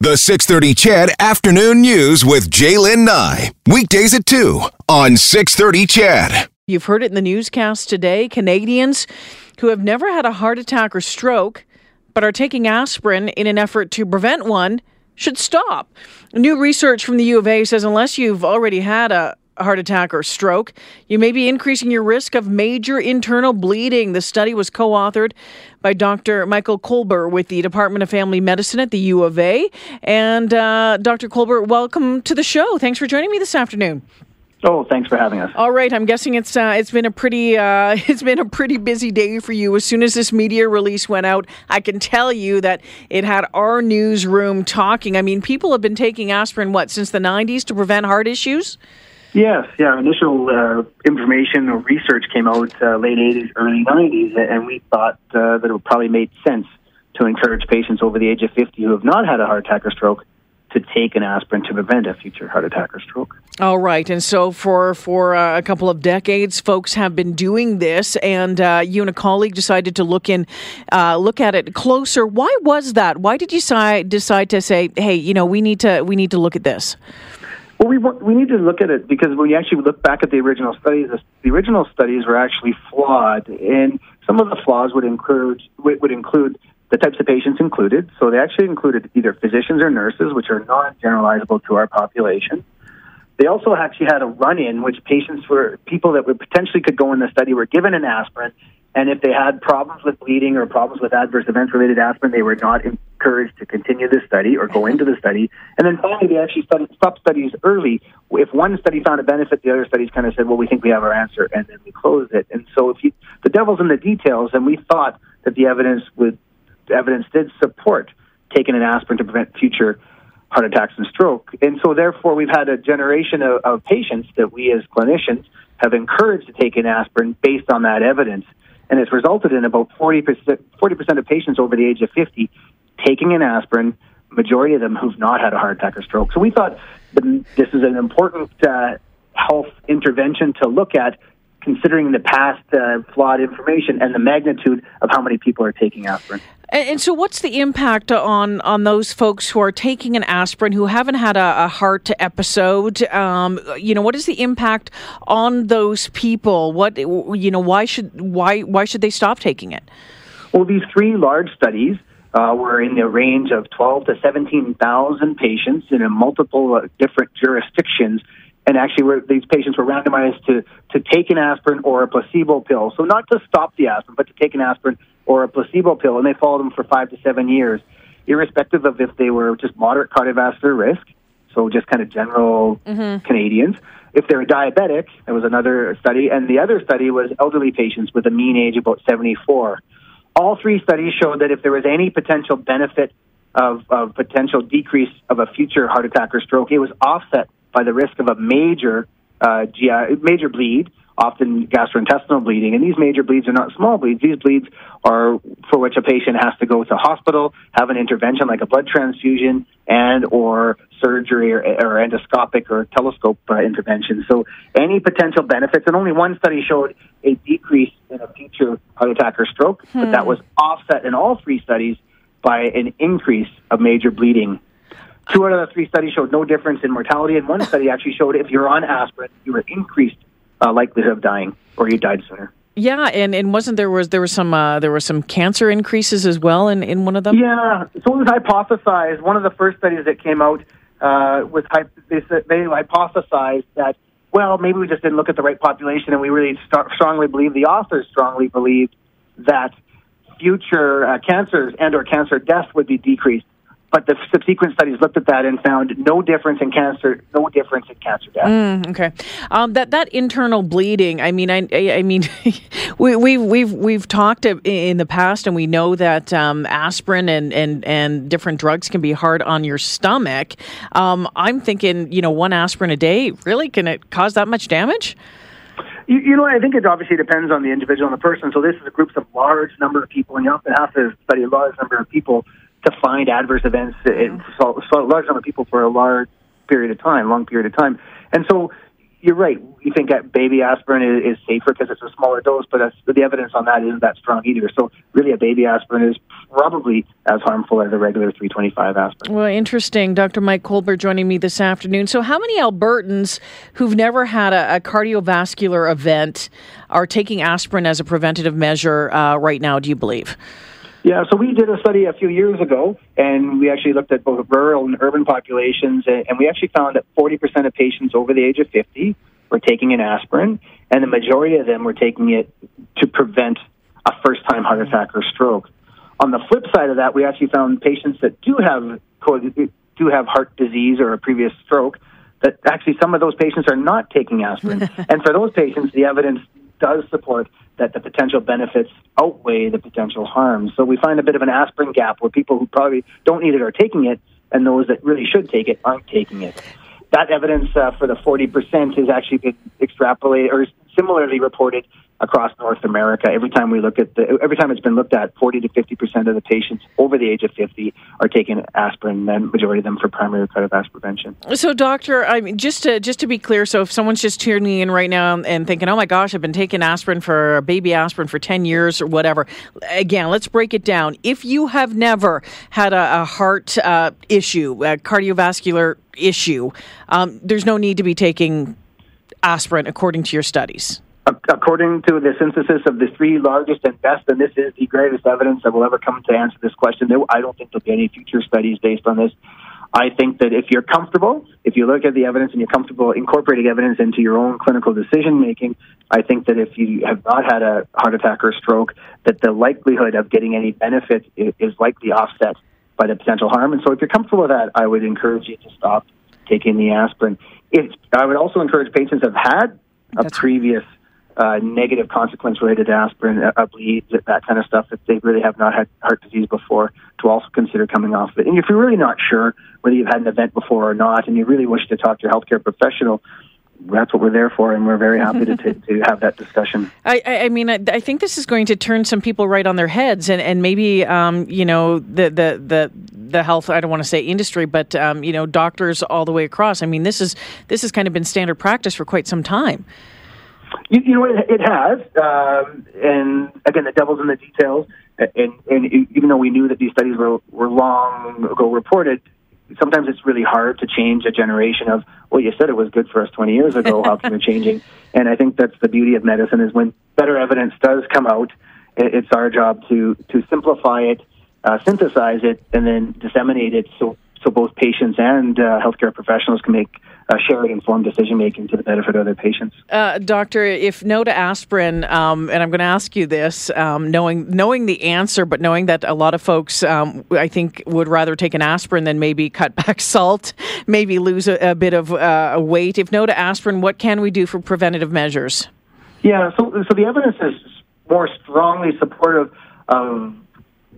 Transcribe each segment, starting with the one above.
The 630 CHED Afternoon News with J'lyn Nye. Weekdays at 2 on 630 CHED. You've heard it in the newscast today. Canadians who have never had a heart attack or stroke but are taking aspirin in an effort to prevent one should stop. New research from the U of A says unless you've already had a heart attack or stroke, you may be increasing your risk of major internal bleeding. The study was co authored by Dr. Michael Kolber with the Department of Family Medicine at the U of A. And uh, Dr. Kolber, welcome to the show. Thanks for joining me this afternoon. Oh, thanks for having us. All right, I'm guessing it's uh, it's been a pretty uh, it's been a pretty busy day for you. As soon as this media release went out, I can tell you that it had our newsroom talking. I mean, people have been taking aspirin what since the 90s to prevent heart issues. Yes, yeah. Initial uh, information or research came out uh, late 80s, early 90s, and we thought uh, that it probably made sense to encourage patients over the age of 50 who have not had a heart attack or stroke to take an aspirin to prevent a future heart attack or stroke. All right, and so for for uh, a couple of decades, folks have been doing this, and uh, you and a colleague decided to look in, uh, look at it closer. Why was that? Why did you decide decide to say, hey, you know, we need to we need to look at this? Well, we we need to look at it because when you actually look back at the original studies, the original studies were actually flawed, and some of the flaws would include would include the types of patients included. So they actually included either physicians or nurses, which are not generalizable to our population. They also actually had a run-in, which patients were people that would potentially could go in the study were given an aspirin, and if they had problems with bleeding or problems with adverse events related aspirin, they were not encouraged to continue the study or go into the study. And then finally, they actually studied, stopped studies early. If one study found a benefit, the other studies kind of said, "Well, we think we have our answer," and then we closed it. And so, if you, the devil's in the details, and we thought that the evidence would evidence did support taking an aspirin to prevent future heart attacks and stroke. And so, therefore, we've had a generation of, of patients that we as clinicians have encouraged to take an aspirin based on that evidence. And it's resulted in about 40%, 40% of patients over the age of 50 taking an aspirin, majority of them who've not had a heart attack or stroke. So we thought this is an important uh, health intervention to look at considering the past uh, flawed information and the magnitude of how many people are taking aspirin. And, so, what's the impact on on those folks who are taking an aspirin who haven't had a, a heart episode? Um, you know, what is the impact on those people? What you know, why should why why should they stop taking it? Well, these three large studies uh, were in the range of twelve to seventeen thousand patients in a multiple uh, different jurisdictions and actually were, these patients were randomized to, to take an aspirin or a placebo pill. So not to stop the aspirin, but to take an aspirin or a placebo pill, and they followed them for five to seven years, irrespective of if they were just moderate cardiovascular risk, so just kind of general mm-hmm. Canadians. If they were diabetic, there was another study, and the other study was elderly patients with a mean age about 74. All three studies showed that if there was any potential benefit of, of potential decrease of a future heart attack or stroke, it was offset by the risk of a major uh, GI, major bleed, often gastrointestinal bleeding. And these major bleeds are not small bleeds. These bleeds are for which a patient has to go to hospital, have an intervention like a blood transfusion, and or surgery or, or endoscopic or telescope uh, intervention. So any potential benefits, and only one study showed a decrease in a future heart attack or stroke, hmm. but that hmm. was offset in all three studies by an increase of major bleeding Two out of the three studies showed no difference in mortality, and one study actually showed if you're on aspirin, you were increased uh, likelihood of dying, or you died sooner. Yeah, and, and wasn't there was there was some uh, there were some cancer increases as well in, in one of them? Yeah, so it was hypothesized. One of the first studies that came out uh, was they, they hypothesized that well maybe we just didn't look at the right population, and we really st- strongly believe the authors strongly believed that future uh, cancers and or cancer deaths would be decreased but the subsequent studies looked at that and found no difference in cancer, no difference in cancer death. Mm, okay, um, that that internal bleeding. I mean, I, I mean, we, we've we've we've talked in the past, and we know that um, aspirin and, and and different drugs can be hard on your stomach. Um, I'm thinking, you know, one aspirin a day really can it cause that much damage? You, you know, I think it obviously depends on the individual and the person. So this is a group of large number of people, and you often have to study a large number of people to find adverse events in so, so a large number of people for a large period of time, long period of time. And so you're right. You think that baby aspirin is, is safer because it's a smaller dose, but that's, the evidence on that isn't that strong either. So really, a baby aspirin is probably as harmful as a regular 325 aspirin. Well, interesting. Dr. Mike Kolber joining me this afternoon. So, how many Albertans who've never had a, a cardiovascular event are taking aspirin as a preventative measure uh, right now? Do you believe? Yeah, so we did a study a few years ago, and we actually looked at both rural and urban populations, and we actually found that 40% of patients over the age of 50 were taking an aspirin, and the majority of them were taking it to prevent a first time heart attack or stroke. On the flip side of that, we actually found patients that do have do have heart disease or a previous stroke that actually some of those patients are not taking aspirin. and for those patients, the evidence does support that the potential benefits outweigh the potential harms. So we find a bit of an aspirin gap where people who probably don't need it are taking it, and those that really should take it aren't taking it. That evidence uh, for the 40% has actually been extrapolated or similarly reported across North America. Every time we look at the, every time it's been looked at, 40 to 50 percent of the patients over the age of 50 are taking aspirin, and majority of them for primary cardiovascular prevention. So, doctor, I mean, just to just to be clear, so if someone's just tuning in right now and thinking, "Oh my gosh, I've been taking aspirin for baby aspirin for 10 years or whatever," again, let's break it down. If you have never had a, a heart uh, issue, a cardiovascular issue, um, there's no need to be taking aspirin according to your studies according to the synthesis of the three largest and best, and this is the greatest evidence that will ever come to answer this question, I don't think there'll be any future studies based on this. I think that if you're comfortable, if you look at the evidence and you're comfortable incorporating evidence into your own clinical decision making, I think that if you have not had a heart attack or stroke, that the likelihood of getting any benefit is likely offset by the potential harm. And so if you're comfortable with that, I would encourage you to stop taking the aspirin. If, I would also encourage patients that have had a That's previous uh, negative consequence related to aspirin, uh, bleeds, that kind of stuff, if they really have not had heart disease before, to also consider coming off of it. And if you're really not sure whether you've had an event before or not, and you really wish to talk to your healthcare professional, that's what we're there for, and we're very happy to, to, to have that discussion. I, I mean, I, I, think this is going to turn some people right on their heads, and, and maybe, um, you know, the, the, the, the health, I don't want to say industry, but, um, you know, doctors all the way across. I mean, this is, this has kind of been standard practice for quite some time. You, you know, it, it has, um, and again, the devil's in the details. And, and even though we knew that these studies were were long ago reported, sometimes it's really hard to change a generation of. Well, you said it was good for us 20 years ago. How come you're changing? And I think that's the beauty of medicine is when better evidence does come out, it's our job to to simplify it, uh, synthesize it, and then disseminate it so so both patients and uh, healthcare professionals can make uh, shared informed decision making to the benefit of their patients. Uh, doctor, if no to aspirin, um, and I'm going to ask you this, um, knowing knowing the answer, but knowing that a lot of folks, um, I think, would rather take an aspirin than maybe cut back salt, maybe lose a, a bit of uh, weight. If no to aspirin, what can we do for preventative measures? Yeah, so so the evidence is more strongly supportive of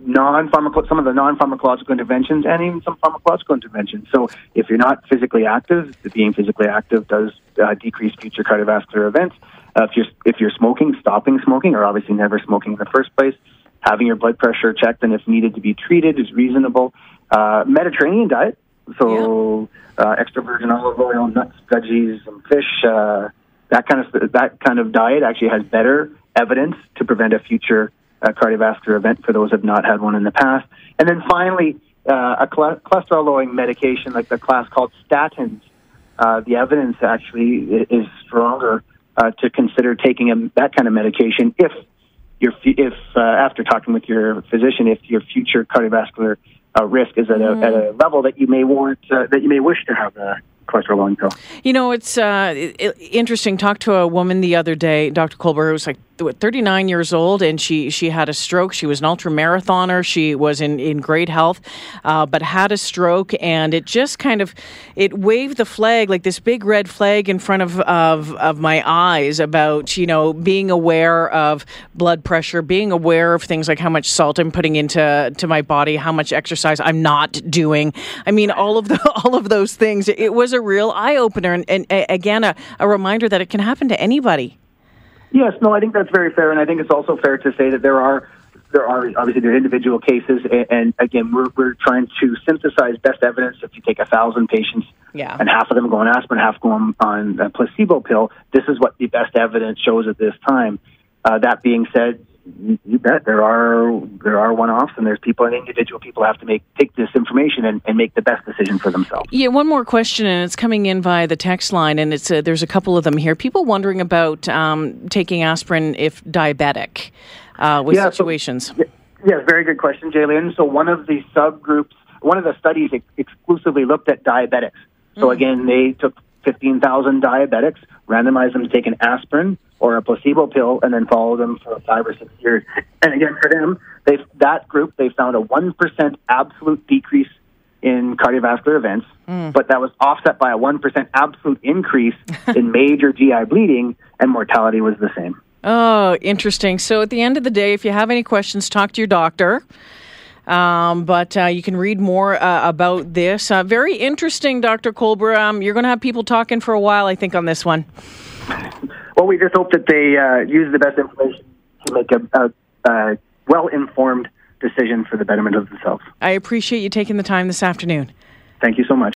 non some of the non pharmacological interventions and even some pharmacological interventions. So if you're not physically active, being physically active does uh, decrease future cardiovascular events. Uh, if you're if you're smoking, stopping smoking, or obviously never smoking in the first place, having your blood pressure checked and if needed to be treated is reasonable. Uh, Mediterranean diet, so yeah. uh, extra virgin olive oil, nuts, veggies, and fish. Uh, that kind of that kind of diet actually has better evidence to prevent a future a cardiovascular event for those who have not had one in the past. And then finally, uh, a cholesterol lowering medication like the class called statins. Uh, the evidence actually is stronger uh, to consider taking a, that kind of medication if your if uh, after talking with your physician if your future cardiovascular uh, risk is at a, mm. at a level that you may warrant uh, that you may wish to have a cholesterol lowering pill. You know, it's uh, interesting. Talked to a woman the other day, Dr. Kolber, who was like 39 years old, and she she had a stroke. She was an ultra marathoner. She was in in great health, uh, but had a stroke, and it just kind of it waved the flag like this big red flag in front of of of my eyes about you know being aware of blood pressure, being aware of things like how much salt I'm putting into to my body, how much exercise I'm not doing. I mean, all of the all of those things. It was a real eye opener, and, and, and again a, a reminder that it can happen to anybody. Yes, no, I think that's very fair, and I think it's also fair to say that there are there are obviously there are individual cases, and, and again, we're we're trying to synthesize best evidence. If you take a thousand patients Yeah. and half of them go on aspirin, half go on, on a placebo pill. This is what the best evidence shows at this time. Uh, that being said, you, you bet there are there are one offs, and there's people and individual people have to make take this information and, and make the best decision for themselves. Yeah, one more question, and it's coming in via the text line, and it's uh, there's a couple of them here. People wondering about um, taking aspirin if diabetic uh, with Yeah, so- situations. Yes, very good question, J'lyn. So one of the subgroups, one of the studies ex- exclusively looked at diabetics. So again, they took 15,000 diabetics, randomized them to take an aspirin or a placebo pill, and then follow them for five or six years. And again, for them, they that group they found a one percent absolute decrease in cardiovascular events, but that was offset by a one percent absolute increase in major GI bleeding, and mortality was the same. Oh, interesting. So at the end of the day, if you have any questions, talk to your doctor. Um, but uh, you can read more uh, about this. Uh, very interesting, Dr. Kolber. Um, you're going to have people talking for a while, I think, on this one. Well, we just hope that they uh, use the best information to make a, a, a well informed decision for the betterment of themselves. I appreciate you taking the time this afternoon. Thank you so much.